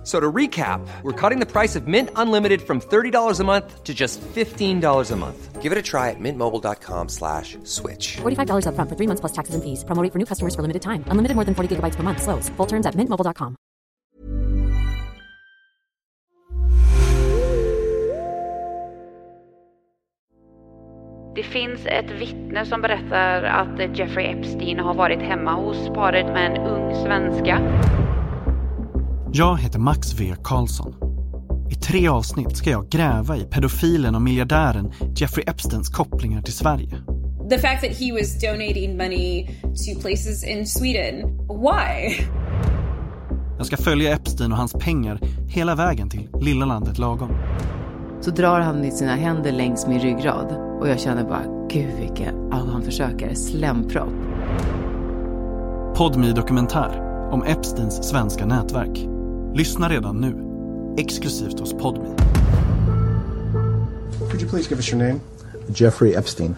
F- So to recap, we're cutting the price of Mint Unlimited from $30 a month to just $15 a month. Give it a try at mintmobile.com slash switch. $45 upfront for three months plus taxes and fees. Promo rate for new customers for limited time. Unlimited more than 40 gigabytes per month. Slows. Full terms at mintmobile.com. Det finns ett vittne som berättar att Jeffrey Epstein har varit hemma hos paret med en ung svenska. Jag heter Max V Karlsson. I tre avsnitt ska jag gräva i pedofilen och miljardären Jeffrey Epsteins kopplingar till Sverige. The fact that he was donating money to places in Sweden, why? Jag ska följa Epstein och hans pengar hela vägen till lilla landet lagom. Så drar han i sina händer längs min ryggrad och jag känner bara, gud vilken, ja, han försöker, slempropp. Podmi dokumentär om Epsteins svenska nätverk. Lyssna redan nu. Exklusivt hos Podmi. Could you please give us your name? Jeffrey Epstein.